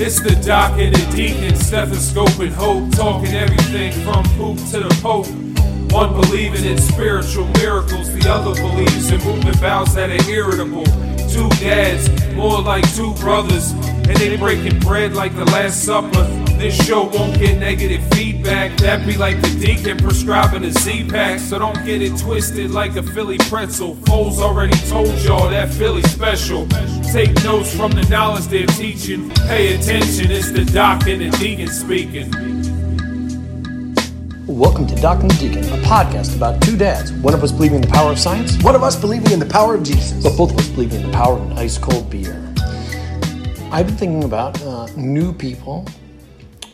It's the doc and the deacon, stethoscope and hope, talking everything from poop to the pope. One believing in spiritual miracles, the other believes in movement bows that are irritable. Two dads, more like two brothers, and they breaking bread like the Last Supper. This show won't get negative feedback. That be like the deacon prescribing a Z-Pack. So don't get it twisted like a Philly pretzel. Foles already told y'all that Philly special. Take notes from the knowledge they're teaching. Pay attention, it's the doc and the deacon speaking. Welcome to Doc and the Deacon, a podcast about two dads. One of us believing in the power of science, One of us believing in the power of Jesus. but both of us believing in the power of an ice cold beer. I've been thinking about uh, new people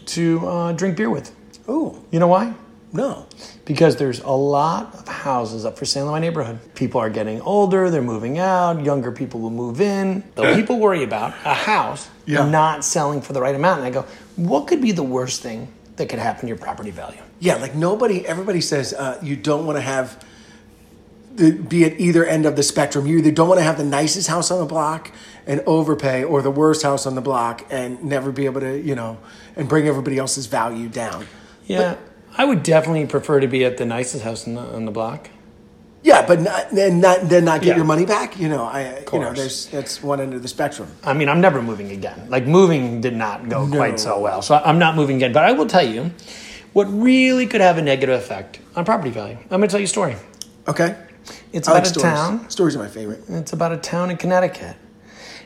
to uh, drink beer with. Oh. You know why? no. Because there's a lot of houses up for sale in my neighborhood. People are getting older, they're moving out, younger people will move in. Though people worry about a house Yeah. not selling for the right amount. And I go, what could be the worst thing that could happen to your property value? Yeah, like nobody, everybody says uh, you don't want to have, the, be at either end of the spectrum. You either don't want to have the nicest house on the block and overpay, or the worst house on the block and never be able to, you know, and bring everybody else's value down. Yeah, I would definitely prefer to be at the nicest house on the, on the block. Yeah, but not, then not then not get Yeah. your money back. You know, I you know, there's that's one end of the spectrum. I mean, I'm never moving again. Like, moving did not go quite so well. So I'm not moving again. But I will tell you what really could have a negative effect on property value. I'm going to tell you a story. Okay, It's I about like a stories. town. Stories are my favorite. It's about a town in Connecticut.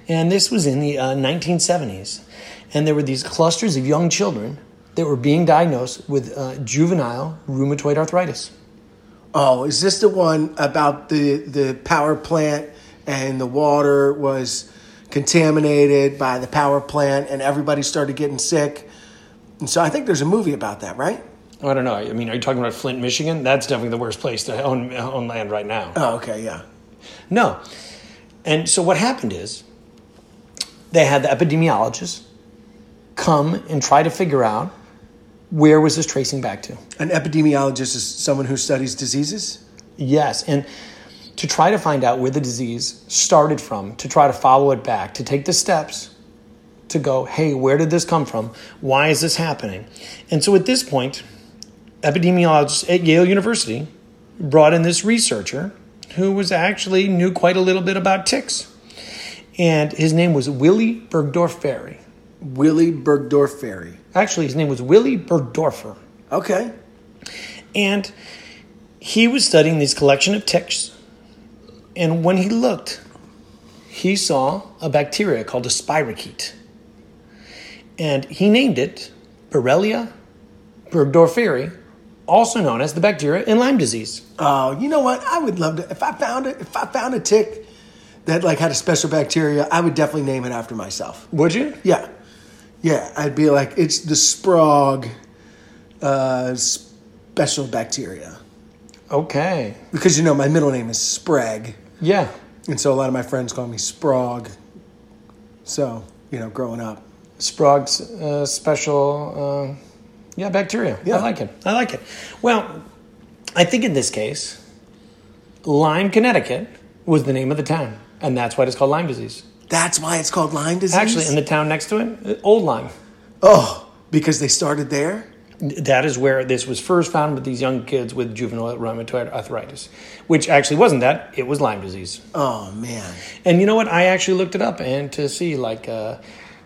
And this was in the uh, 1970s. And there were these clusters of young children that were being diagnosed with uh, juvenile rheumatoid arthritis. Oh, is this the one about the the power plant and the water was contaminated by the power plant and everybody started getting sick? And so I think there's a movie about that, right? I don't know. I mean, are you talking about Flint, Michigan? That's definitely the worst place to own, own land right now. Oh, okay, yeah. No. And so what happened is they had the epidemiologists come and try to figure out where was this tracing back to. An epidemiologist is someone who studies diseases. Yes, and to try to find out where the disease started from, to try to follow it back, to take the steps to go, hey, where did this come from? Why is this happening? And so at this point, epidemiologists at Yale University brought in this researcher who was actually knew quite a little bit about ticks. And his name was Willie Bergdorf Ferry. Willie Bergdorf Ferry. Actually, his name was Willy Burgdorfer. Okay. And he was studying this collection of ticks. And when he looked, he saw a bacteria called a spirochete. And he named it Borrelia burgdorferi, also known as the bacteria in Lyme disease. Oh, you know what? I would love to if I found it. If I found a tick that like had a special bacteria, I would definitely name it after myself. Would you? Yeah, yeah. I'd be like, it's the Sprague uh, special bacteria Okay. because you know my middle name is Sprague, Yeah. and so a lot of my friends call me Sprague. So you know, growing up, Sprague's uh, special, uh, yeah, bacteria. Yeah. I like it. I like it. Well, I think in this case, Lyme, Connecticut was the name of the town, and that's why it's called Lyme disease. that's why it's called Lyme disease. Actually, in the town next to it, uh, Old Lyme. oh, because they started there. That is where this was first found with these young kids with juvenile rheumatoid arthritis, which actually wasn't that; it was Lyme disease. Oh man, And you know what? I actually looked it up and to see like uh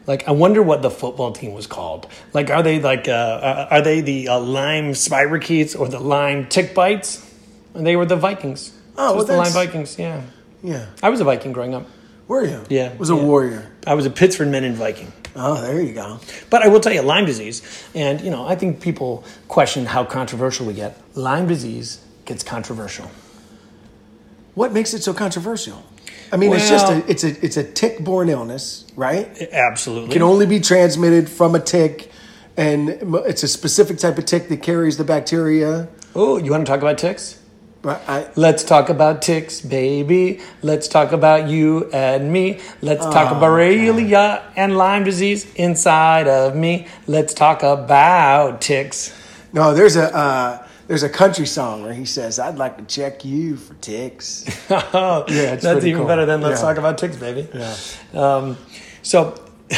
like I wonder what the football team was called. Like are they like uh uh, are they the uh, Lyme spirochetes or the Lyme tick bites? And they were the Vikings. Oh, well, the Lyme that's- Vikings, yeah. yeah. I was a Viking growing up. Were you? Yeah, Was a yeah. warrior. I was a Pittsford Mendon Viking. Oh, there you go. But I will tell you, Lyme disease, and you know, I think people question how controversial we get. Lyme disease gets controversial. What makes it so controversial? I mean, it's just a it's a it's a tick-borne illness, right? Absolutely. it can only be transmitted from a tick, and it's a specific type of tick that carries the bacteria. oh, you want to talk about ticks? I, Let's talk about ticks, baby. Let's talk about you and me. Let's talk about Borrelia and Lyme disease inside of me. Let's talk about ticks. no, there's a uh, there's a country song where he says, "I'd like to check you for ticks." yeah, it's that's even cool. better than let's Yeah. talk about ticks, baby. Yeah. Um, so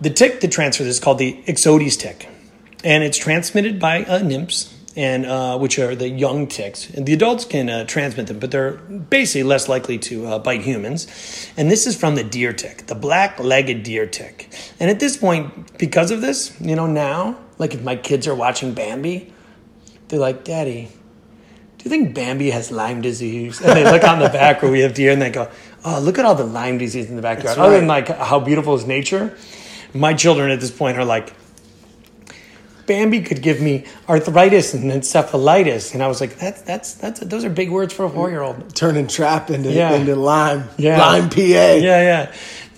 The tick that transfers is called the Ixodes tick, and it's transmitted by uh, nymphs, and uh, which are the young ticks. And the adults can uh, transmit them, but they're basically less likely to uh, bite humans. And this is from the deer tick, the black-legged deer tick. And at this point, because of this, you know, now, like if my kids are watching Bambi, they're like, "Daddy, do you think Bambi has Lyme disease? And they look on the back where we have deer and they go, oh, look at all the Lyme disease in the backyard. That's Other than like how beautiful is nature, my children at this point are like, Bambi could give me arthritis and encephalitis. And I was like, that's, that's, that's, those are big words for a four year old. Turning trap into, Yeah. into lime. Yeah. Lime PA. Yeah, yeah.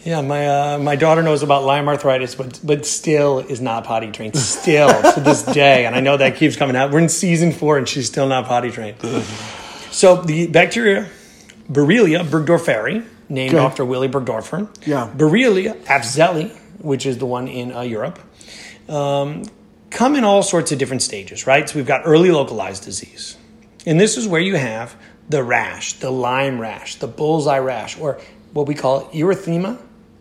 Yeah, my uh, my daughter knows about Lyme arthritis, but but still is not potty trained. Still to this day, and I know that keeps coming out. We're in season four, and she's still not potty trained. So the bacteria Borrelia burgdorferi, named Okay. after Willy Burgdorfer. Yeah. Borrelia afzelii, which is the one in uh, Europe, um, come in all sorts of different stages, right? So we've got early localized disease, and this is where you have the rash, the Lyme rash, the bullseye rash, or what we call erythema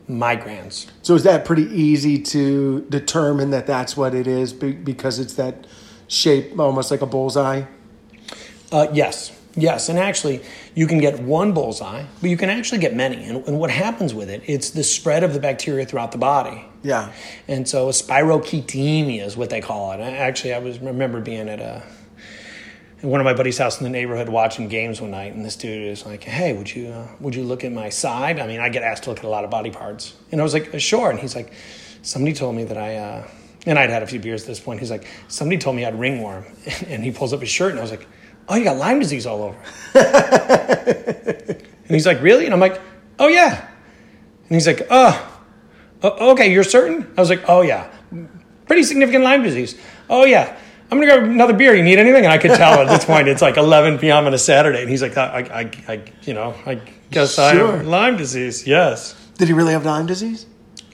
migrans. So is that pretty easy to determine that that's what it is because it's that shape almost like a bullseye? Uh, yes, yes, and actually, you can get one bullseye, but you can actually get many. And, and what happens with it? It's the spread of the bacteria throughout the body. Yeah. And so, spirochetemia is what they call it. I- Actually, I was remember being at a one of my buddy's house in the neighborhood watching games one night, and this dude is like, "Hey, would you uh, would you look at my side?" I mean, I get asked to look at a lot of body parts, and I was like, "Sure." And he's like, "Somebody told me that I." Uh, and I'd had a few beers at this point. He's like, somebody told me I had ringworm. And he pulls up his shirt, and I was like, oh, you got Lyme disease all over. and he's like, really? And I'm like, oh, yeah. And he's like, oh, okay, you're certain? I was like, oh, yeah. Pretty significant Lyme disease. Oh, yeah. I'm to grab another beer. You need anything? And I could tell at this point it's like 11 p.m. on a Saturday. And he's like, I, I, I you know, I guess I Sure. have Lyme disease. Yes. Did he really have Lyme disease?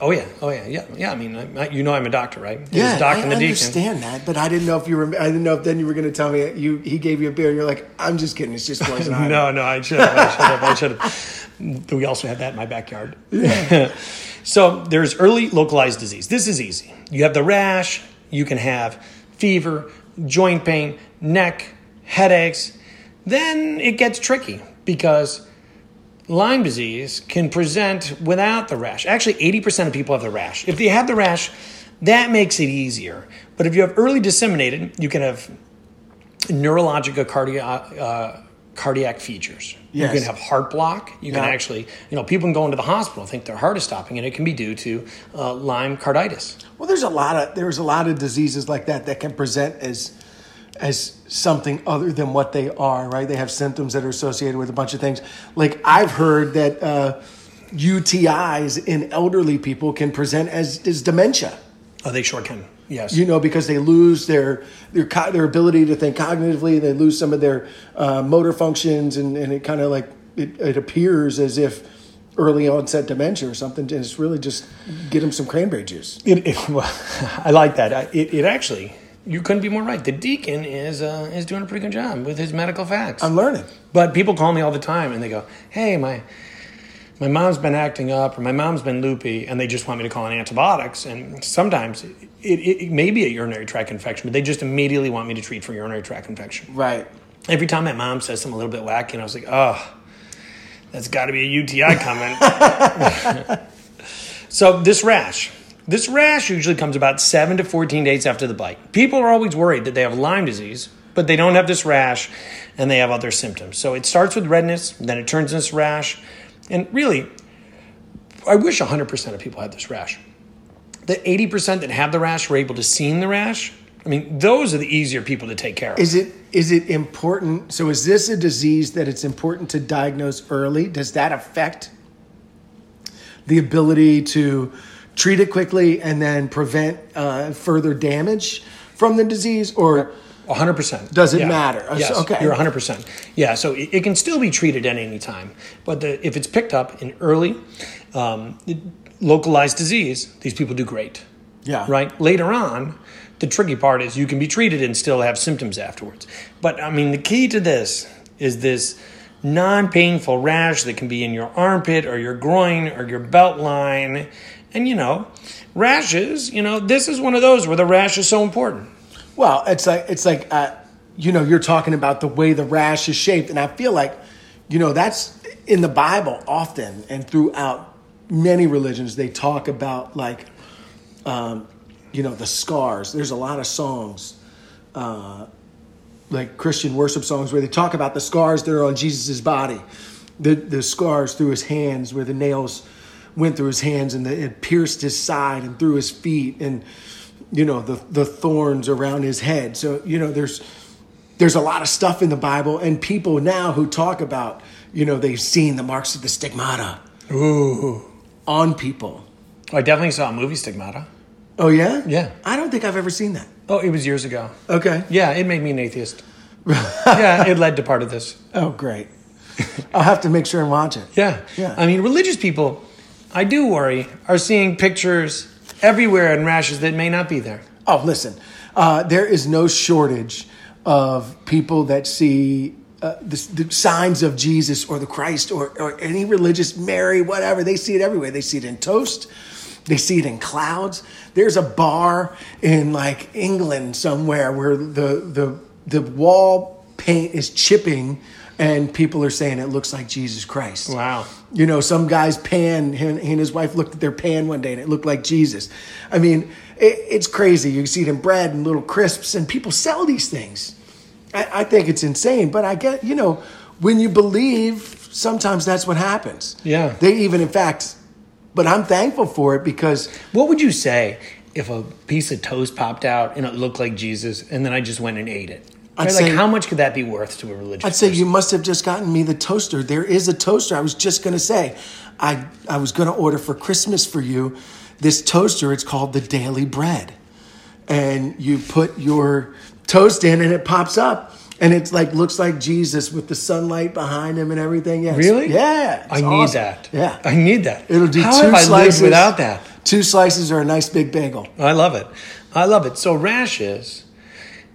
Oh, yeah. Oh, yeah. Yeah. Yeah. I mean, I, you know, I'm a doctor, right? He Yeah, I and the deacon. understand that, but I didn't know if you were. I didn't know if then you were going to tell me you he gave you a beer. and You're like, I'm just kidding. It's just poison ivy. No, no, I should have. I should have. I should have. We also have that in my backyard. Yeah. so there's early localized disease. This is easy. You have the rash. You can have fever, joint pain, neck, headaches. Then it gets tricky because Lyme disease can present without the rash. Actually, 80% of people have the rash. If they have the rash, that makes it easier. But if you have early disseminated, you can have neurologic or cardiac, uh, cardiac features. Yes. You can have heart block. You can actually, you know, people can go into the hospital think their heart is stopping, and it can be due to uh, Lyme carditis. Well, there's a lot of there's a lot of diseases like that that can present as as something other than what they are. Right? They have symptoms that are associated with a bunch of things. Like I've heard that uh, UTIs in elderly people can present as as dementia. Oh, they sure can. Yes. you know, because they lose their their their ability to think cognitively. They lose some of their uh, motor functions, and, and it kind of like it, it appears as if early onset dementia or something. And it's really just get them some cranberry juice. It, it, well, I like that. I- It, it actually, you couldn't be more right. The deacon is uh, is doing a pretty good job with his medical facts. I'm learning. But people call me all the time and they go, "Hey, my my mom's been acting up, or my mom's been loopy," and they just want me to call in antibiotics. And sometimes it, it, it may be a urinary tract infection, but they just immediately want me to treat for urinary tract infection. Right. Every time my mom says something a little bit wacky, and I was like, "Oh, that's got to be a UTI coming." so this rash. This rash usually comes about seven to 14 days after the bite. People are always worried that they have Lyme disease, but they don't have this rash and they have other symptoms. So it starts with redness, then it turns into this rash. And really, I wish 100% of people had this rash. The 80% that have the rash were able to see the rash. I mean, those are the easier people to take care of. Is it is it important? So is this a disease that it's important to diagnose early? Does that affect the ability to treat it quickly and then prevent uh, further damage from the disease, or 100%. Does it matter? Uh, Yes, okay. you're 100%. Yeah, so it, it can still be treated at any time. But the, if it's picked up in early um, localized disease, these people do great. Yeah. Right? Later on, the tricky part is you can be treated and still have symptoms afterwards. But I mean, the key to this is this non painful rash that can be in your armpit or your groin or your belt line. And, you know, rashes, you know, this is one of those where the rash is so important. Well, it's like it's like uh, you know you're talking about the way the rash is shaped, and I feel like you know that's in the Bible often and throughout many religions they talk about like um, you know the scars. There's a lot of songs. Uh, like Christian worship songs where they talk about the scars that are on Jesus' body, the the scars through his hands where the nails went through his hands and the, it pierced his side and through his feet and you know the the thorns around his head. So you know there's there's a lot of stuff in the Bible and people now who talk about you know they've seen the marks of the stigmata Ooh. on people. I definitely saw a movie Stigmata. Oh yeah, Yeah. I don't think I've ever seen that. Oh, it was years ago. Okay. Yeah, it made me an atheist. yeah, it led to part of this. Oh great. I'll have to make sure and watch it. Yeah. Yeah. I mean, religious people, I do worry, are seeing pictures everywhere and rashes that may not be there. Oh, listen, uh, there is no shortage of people that see uh, the, the signs of Jesus or the Christ or, or any religious Mary, whatever. They see it everywhere. They see it in toast. They see it in clouds. There's a bar in like England somewhere where the the the wall paint is chipping, and people are saying it looks like Jesus Christ. Wow. You know, some guy's pan, him, he and his wife looked at their pan one day and it looked like Jesus. I mean, it, it's crazy. You see it in bread and little crisps, and people sell these things. I, I think it's insane, but I get, you know, when you believe, sometimes that's what happens. Yeah. They even, in fact, but I'm thankful for it because What would you say if a piece of toast popped out and it looked like Jesus and then I just went and ate it? I'd say- like, how much could that be worth to a religious I'd say person? you must have just gotten me the toaster. There is a toaster. I was just going to say, I, I was going to order for Christmas for you this toaster. It's called the Daily Bread. And you put your toast in and it pops up. And it's like, looks like Jesus with the sunlight behind him and everything. It's- Really? Yeah. I need that. Yeah. I need that. It'll do How two have I slices. lived without that? Two slices or a nice big bagel. I love it. I love it. So rashes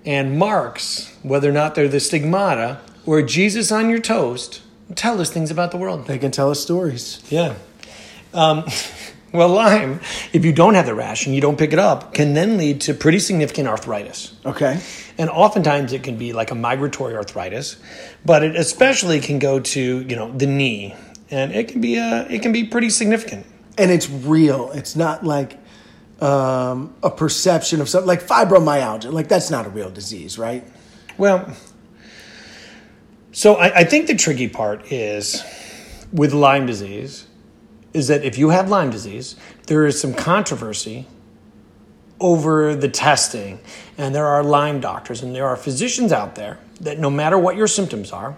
and marks, whether or not they're the stigmata or Jesus on your toast, tell us things about the world. They can tell us stories. Yeah. Um, well, Lyme, if you don't have the rash and you don't pick it up, can then lead to pretty significant arthritis. Okay. And oftentimes it can be like a migratory arthritis, but it especially can go to, you know, the knee. And it can be uh, it can be pretty significant. and it's real. It's not like um, a perception of something like fibromyalgia. Like that's not a real disease, right? Well, so I, I think the tricky part is with Lyme disease is that if you have Lyme disease, there is some controversy over the testing. And there are Lyme doctors and there are physicians out there that no matter what your symptoms are,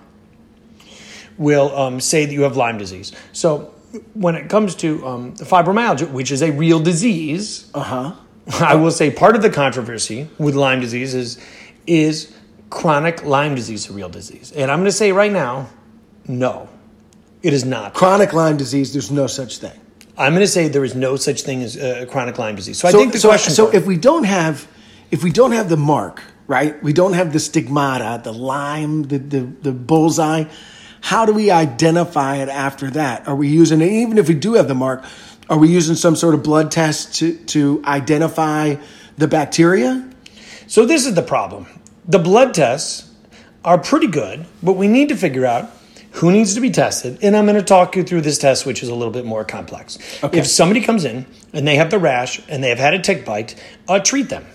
will um, say that you have Lyme disease. So when it comes to um, the fibromyalgia, which is a real disease, Uh huh. I will say part of the controversy with Lyme disease is is chronic Lyme disease a real disease? And I'm going to say right now, no, it is not. Chronic Lyme disease. There's no such thing. I'm going to say there is no such thing as uh, chronic Lyme disease. So, I think the so, question. so if we don't have, if we don't have the mark, right? We don't have the stigmata, the Lyme, the the, the bullseye. How do we identify it after that? Are we using it? Even if we do have the mark, are we using some sort of blood test to to identify the bacteria? so this is the problem. The blood tests are pretty good, but we need to figure out who needs to be tested. And I'm going to talk you through this test, which is a little bit more complex. Okay. If somebody comes in and they have the rash and they have had a tick bite, uh, treat them.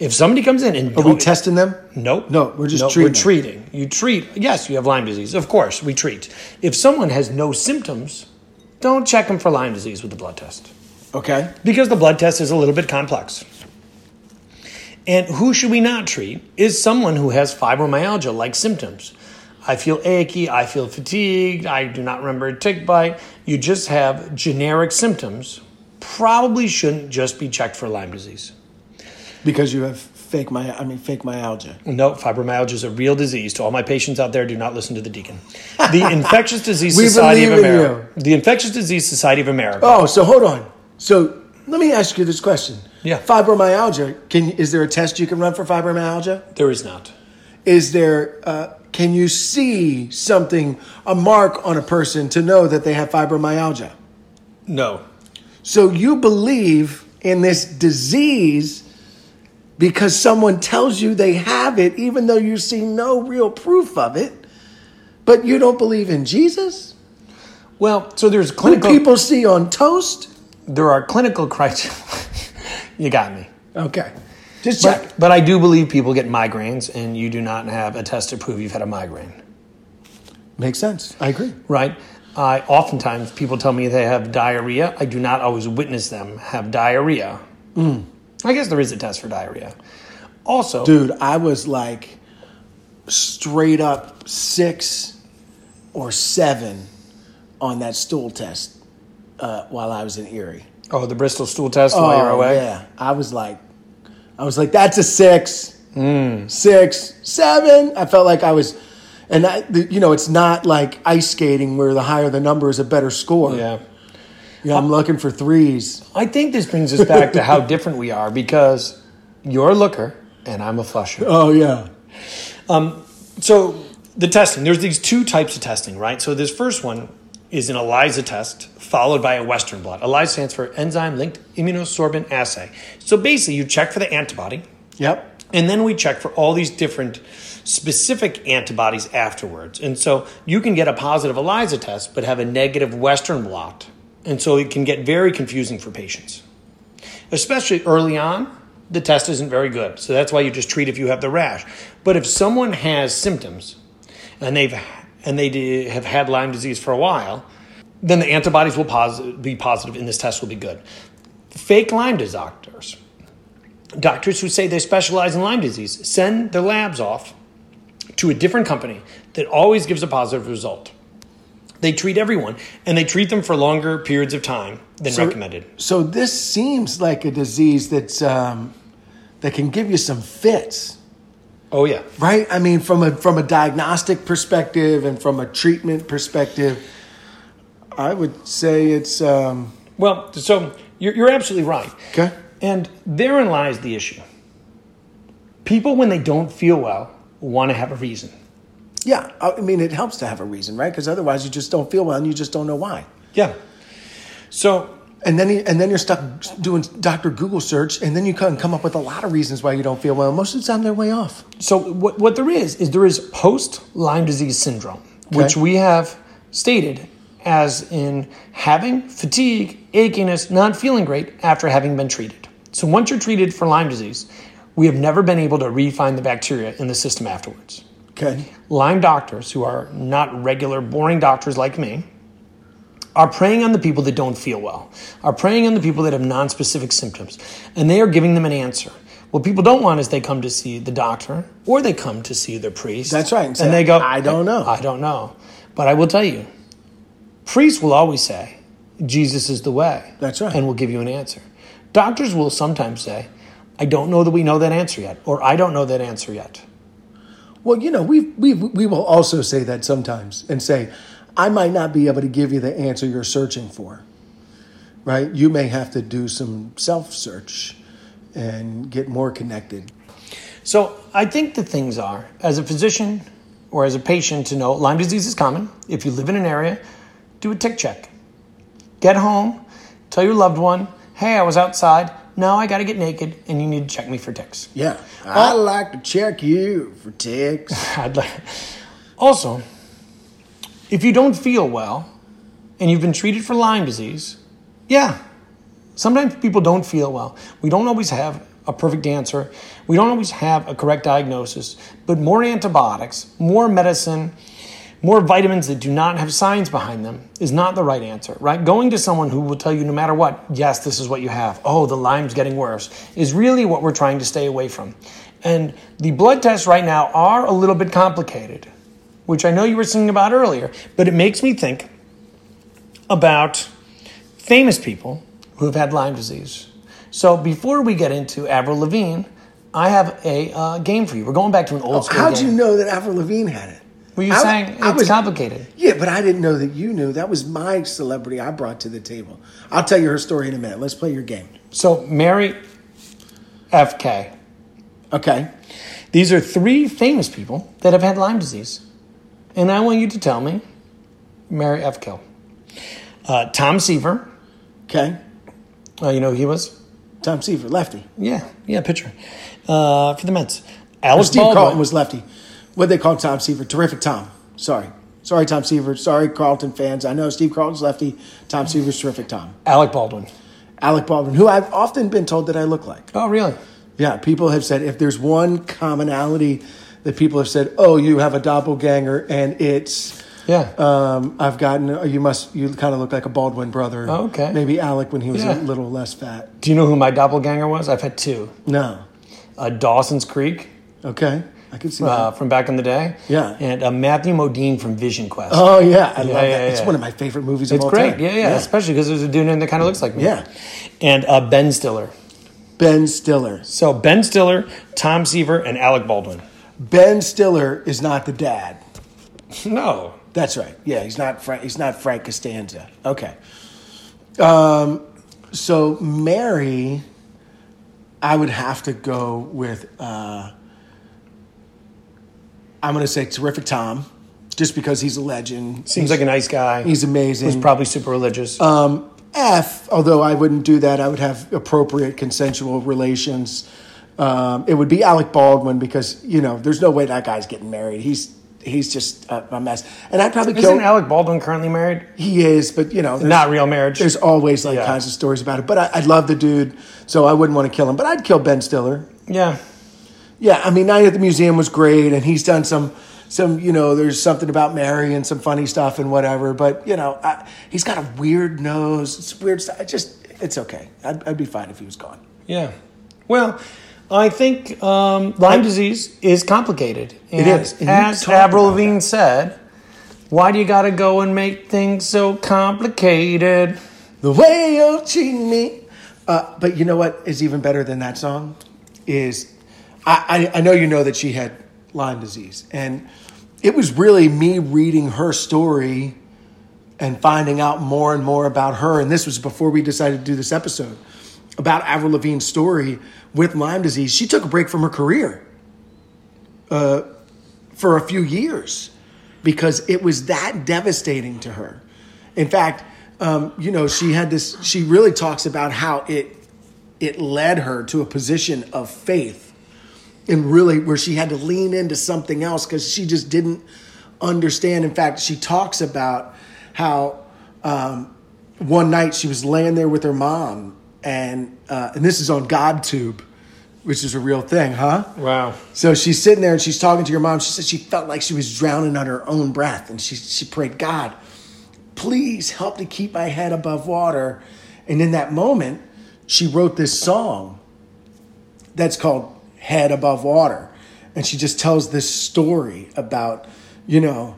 If somebody comes in and Are we testing them? Nope. No, we're just Nope, treating We're treating. You treat. Yes, you have Lyme disease. Of course, we treat. If someone has no symptoms, don't check them for Lyme disease with the blood test Okay. because the blood test is a little bit complex. And who should we not treat is someone who has fibromyalgia like symptoms. I feel achy, I feel fatigued, I do not remember a tick bite. You just have generic symptoms. Probably shouldn't just be checked for Lyme disease. Because you have fake my I mean fake myalgia. No, fibromyalgia is a real disease. To all my patients out there, do not listen to the deacon. The Infectious Disease Society of believe in America. The Infectious Disease Society of America. Oh, so hold on. So let me ask you this question. Yeah. Fibromyalgia. Can is there a test you can run for fibromyalgia? There is not. Is there uh, can you see something, a mark on a person to know that they have fibromyalgia? No. So you believe in this disease because someone tells you they have it, even though you see no real proof of it, but you don't believe in Jesus? Well, so there's Who clinical. people see on toast? there are clinical criteria. you got me. Okay. Just check. But, but I do believe people get migraines, and you do not have a test to prove you've had a migraine, Makes sense. I agree. right? I oftentimes people tell me they have diarrhea. I do not always witness them have diarrhea. Hmm. I guess there is a test for diarrhea. Also, Dude, I was like straight up six or seven on that stool test uh, while I was in Erie. oh, the Bristol stool test while you're away. Oh, yeah. I was like, I was like, that's a six, six, seven. I felt like I was, and I, the, you know, it's not like ice skating where the higher the number is a better score. Yeah. Yeah, I'm looking for threes. I think this brings us back to how different we are because you're a looker and I'm a flusher. Oh yeah. Um, so the testing, there's these two types of testing, right? So this first one is an ELISA test followed by a Western blot. ELISA stands for enzyme linked immunosorbent assay. So basically, you check for the antibody, Yep. and then we check for all these different specific antibodies afterwards. And so you can get a positive ELISA test, but have a negative Western blot. And so it can get very confusing for patients. Especially early on, the test isn't very good. So that's why you just treat if you have the rash. But if someone has symptoms and they've and they have had Lyme disease for a while, then the antibodies will posi- be positive and this test will be good. Fake Lyme doctors doctors who say they specialize in Lyme disease send their labs off to a different company that always gives a positive result. They treat everyone and they treat them for longer periods of time than So- recommended. So this seems like a disease that's um, that can give you some fits. Oh yeah. right? I mean, from a from a diagnostic perspective and from a treatment perspective, I would say it's um, Well, so you're, you're absolutely right. okay. And therein lies the issue. People, when they don't feel well, want to have a reason. Yeah, I mean, it helps to have a reason, right? Because otherwise, you just don't feel well and you just don't know why. Yeah. So And then you, and then you're stuck doing Doctor Google search, and then you can come up with a lot of reasons why you don't feel well. Most of the time, they're way off. So what, what there is is there is post Lyme disease syndrome, which we have stated as in having fatigue, achiness, not feeling great after having been treated. So once you're treated for Lyme disease, we have never been able to refine the bacteria in the system afterwards. Okay. Lyme doctors, who are not regular, boring doctors like me, are preying on the people that don't feel well, are preying on the people that have non-specific symptoms, and they are giving them an answer. What people don't want is they come to see the doctor or they come to see their priest. That's right, and And, they go, "I don't know." I don't know. But I will tell you, priests will always say, Jesus is the way. That's right. And will give you an answer. Doctors will sometimes say, I don't know that we know that answer yet, or I don't know that answer yet. Well, you know, we we we will also say that sometimes and say, I might not be able to give you the answer you're searching for. Right? You may have to do some self search and get more connected. So I think the things are, as a physician or as a patient, to know Lyme disease is common. If you live in an area, do a tick check. Get home, tell your loved one, hey, I was outside. Now I got to get naked, and you need to check me for ticks. Yeah. Oh. i'd like to check you for ticks. I'd like. Also, if you don't feel well and you've been treated for Lyme disease, yeah, sometimes people don't feel well. We don't always have a perfect answer. We don't always have a correct diagnosis, but more antibiotics, more medicine, more vitamins that do not have science behind them is not the right answer, right? Going to someone who will tell you no matter what, yes, this is what you have. Oh, the Lyme's getting worse is really what we're trying to stay away from. And the blood tests right now are a little bit complicated, which I know you were singing about earlier, but it makes me think about famous people who have had Lyme disease. So before we get into Avril Lavigne, I have a uh, game for you. We're going back to an old school Oh, How'd game. you know that Avril Lavigne had it? Were you I- saying it's was- complicated? Yeah, but I didn't know that you knew. That was my celebrity I brought to the table. I'll tell you her story in a minute. Let's play your game. So Mary FK. Okay. These are three famous people that have had Lyme disease. And I want you to tell me Mary F. Kill. Uh, Tom Seaver. Okay. Uh, you know who he was? Tom Seaver, lefty. Yeah, yeah, pitcher. Uh, for the Mets. Or Alex Steve Baldwin. Carlton was lefty. What they call Tom Seaver? Terrific Tom. Sorry. Sorry, Tom Seaver. Sorry, Carlton fans. I know Steve Carlton's lefty. Tom Seaver's terrific Tom. Alec Baldwin. Alec Baldwin, who I've often been told that I look like. Oh, really? Yeah, people have said if there's one commonality that people have said, oh, you have a doppelganger, and it's Yeah. um, I've gotten uh, you must you kind of look like a Baldwin brother. Oh, okay. Maybe Alec when he was Yeah. a little less fat. Do you know who my doppelganger was? I've had two. No. Uh, Dawson's Creek Okay, I can see uh, that. from back in the day. Yeah. And uh, Matthew Modine from Vision Quest. Oh yeah, I Yeah, love yeah, that. It's yeah. one of my favorite movies it's of all great. Yeah, yeah, Especially because there's a dude in that kind of looks like me. Yeah. And uh, Ben Stiller. Ben Stiller. So Ben Stiller, Tom Seaver, and Alec Baldwin. Ben Stiller is not the dad. No. That's right. Yeah, he's not Frank. He's not Frank Costanza. Okay. Um, so Mary, I would have to go with. Uh, I'm going to say terrific Tom, just because he's a legend. Seems He's- like a nice guy. He's amazing. He's probably super religious. Um, F, although I wouldn't do that, I would have appropriate consensual relations. Um, it would be Alec Baldwin because you know there's no way that guy's getting married. He's he's just a, a mess. And I'd probably Isn't kill. Alec Baldwin currently married? he is, but you know, Not real marriage. there's always like Yeah. kinds of stories about it. But I, I love the dude, so I wouldn't want to kill him. But I'd kill Ben Stiller. Yeah. Yeah, I mean, Night at the Museum was great, and he's done some, some you know, there's something about Mary and some funny stuff and whatever. But you know, I, he's got a weird nose. It's weird stuff. I just, it's okay. I'd, I'd be fine if he was gone. Yeah. Well, I think um, Lyme disease is complicated. It And is, and you As Avril Lavigne said, why do you got to go and make things so complicated? The way you're treating me. Uh, but you know what is even better than that song is I, I, know you know that she had Lyme disease, and it was really me reading her story and finding out more and more about her. And this was before we decided to do this episode about Avril Lavigne's story with Lyme disease. She took a break from her career uh, for a few years because it was that devastating to her. In fact, um, you know, she had this. She really talks about how it it led her to a position of faith, and really where she had to lean into something else because she just didn't understand. In fact, she talks about how um, one night she was laying there with her mom, and uh, and this is on GodTube, which is a real thing, huh? Wow. So she's sitting there and she's talking to your mom. She said she felt like she was drowning on her own breath. And she, she prayed, God, please help to keep my head above water. And in that moment, she wrote this song that's called Head Above Water. And she just tells this story about, you know,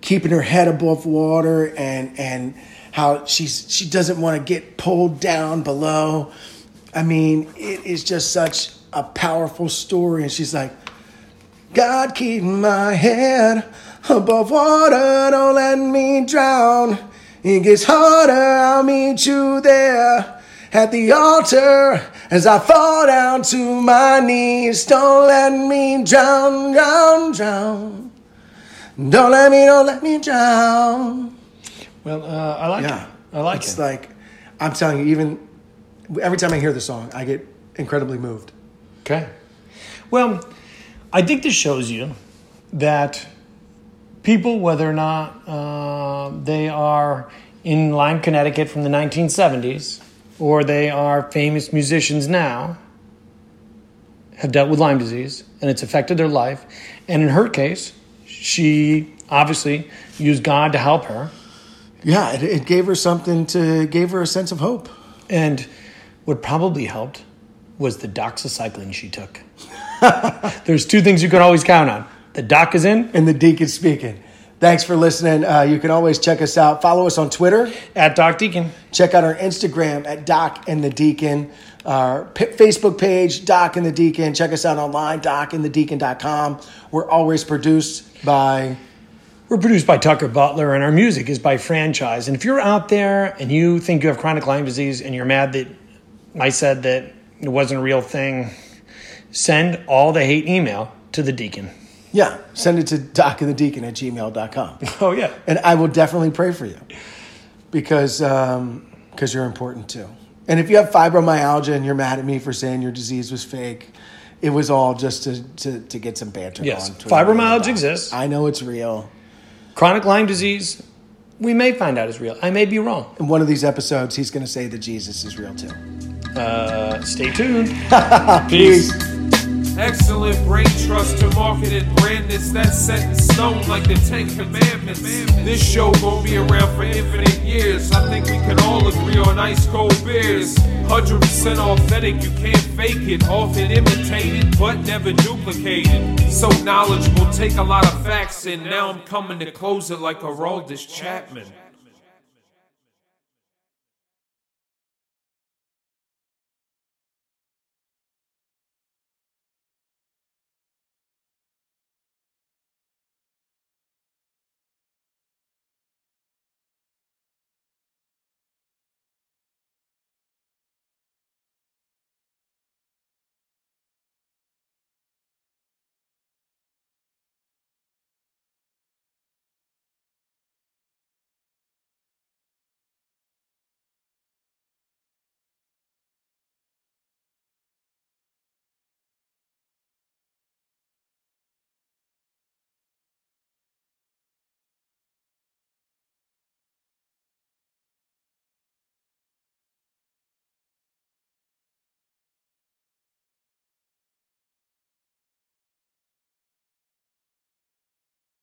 keeping her head above water and and how she's she doesn't want to get pulled down below. I mean, it is just such a powerful story. And she's like, God, keep my head above water, don't let me drown. It gets harder, I'll meet you there at the altar as I fall down to my knees. Don't let me drown, drown, drown. Don't let me, don't let me drown. Well, uh, I like Yeah, it. I like it's it. like I'm telling you, even every time I hear the song, I get incredibly moved. Okay. Well, I think this shows you that people, whether or not uh, they are in Lyme, Connecticut from the 1970s, or they are famous musicians now, have dealt with Lyme disease and it's affected their life. And in her case, she obviously used God to help her. Yeah, it, it gave her something to gave her a sense of hope. And what probably helped was the doxycycline she took. There's two things you can always count on. The doc is in And the deacon speaking. Thanks for listening. Uh, you can always check us out. Follow us on Twitter. at Doc Deacon. Check out our Instagram at Doc and the Deacon. Our P- Facebook page, Doc and the Deacon. Check us out online, docandthedeacon.com. We're always produced by. We're produced by Tucker Butler, and our music is by Franchise. And if you're out there and you think you have chronic Lyme disease and you're mad that I said that it wasn't a real thing, send all the hate email to the deacon. Yeah, send it to docandthedeacon at gmail.com. Oh, yeah. and I will definitely pray for you because um, cause you're important too. And if you have fibromyalgia and you're mad at me for saying your disease was fake, it was all just to, to, to get some banter Yes, going. fibromyalgia exists. I know it's real. Chronic Lyme disease, we may find out is real. I may be wrong. In one of these episodes, he's going to say that Jesus is real too. Uh, stay tuned. Peace. Excellent brain trust to market and brand this that's set in stone like the Ten Commandments. This show gon' be around for infinite years. I think we can all agree on ice cold beers. 100% authentic, you can't fake it. Often imitated, but never duplicated. So knowledgeable, take a lot of facts, and now I'm coming to close it like a Chapman.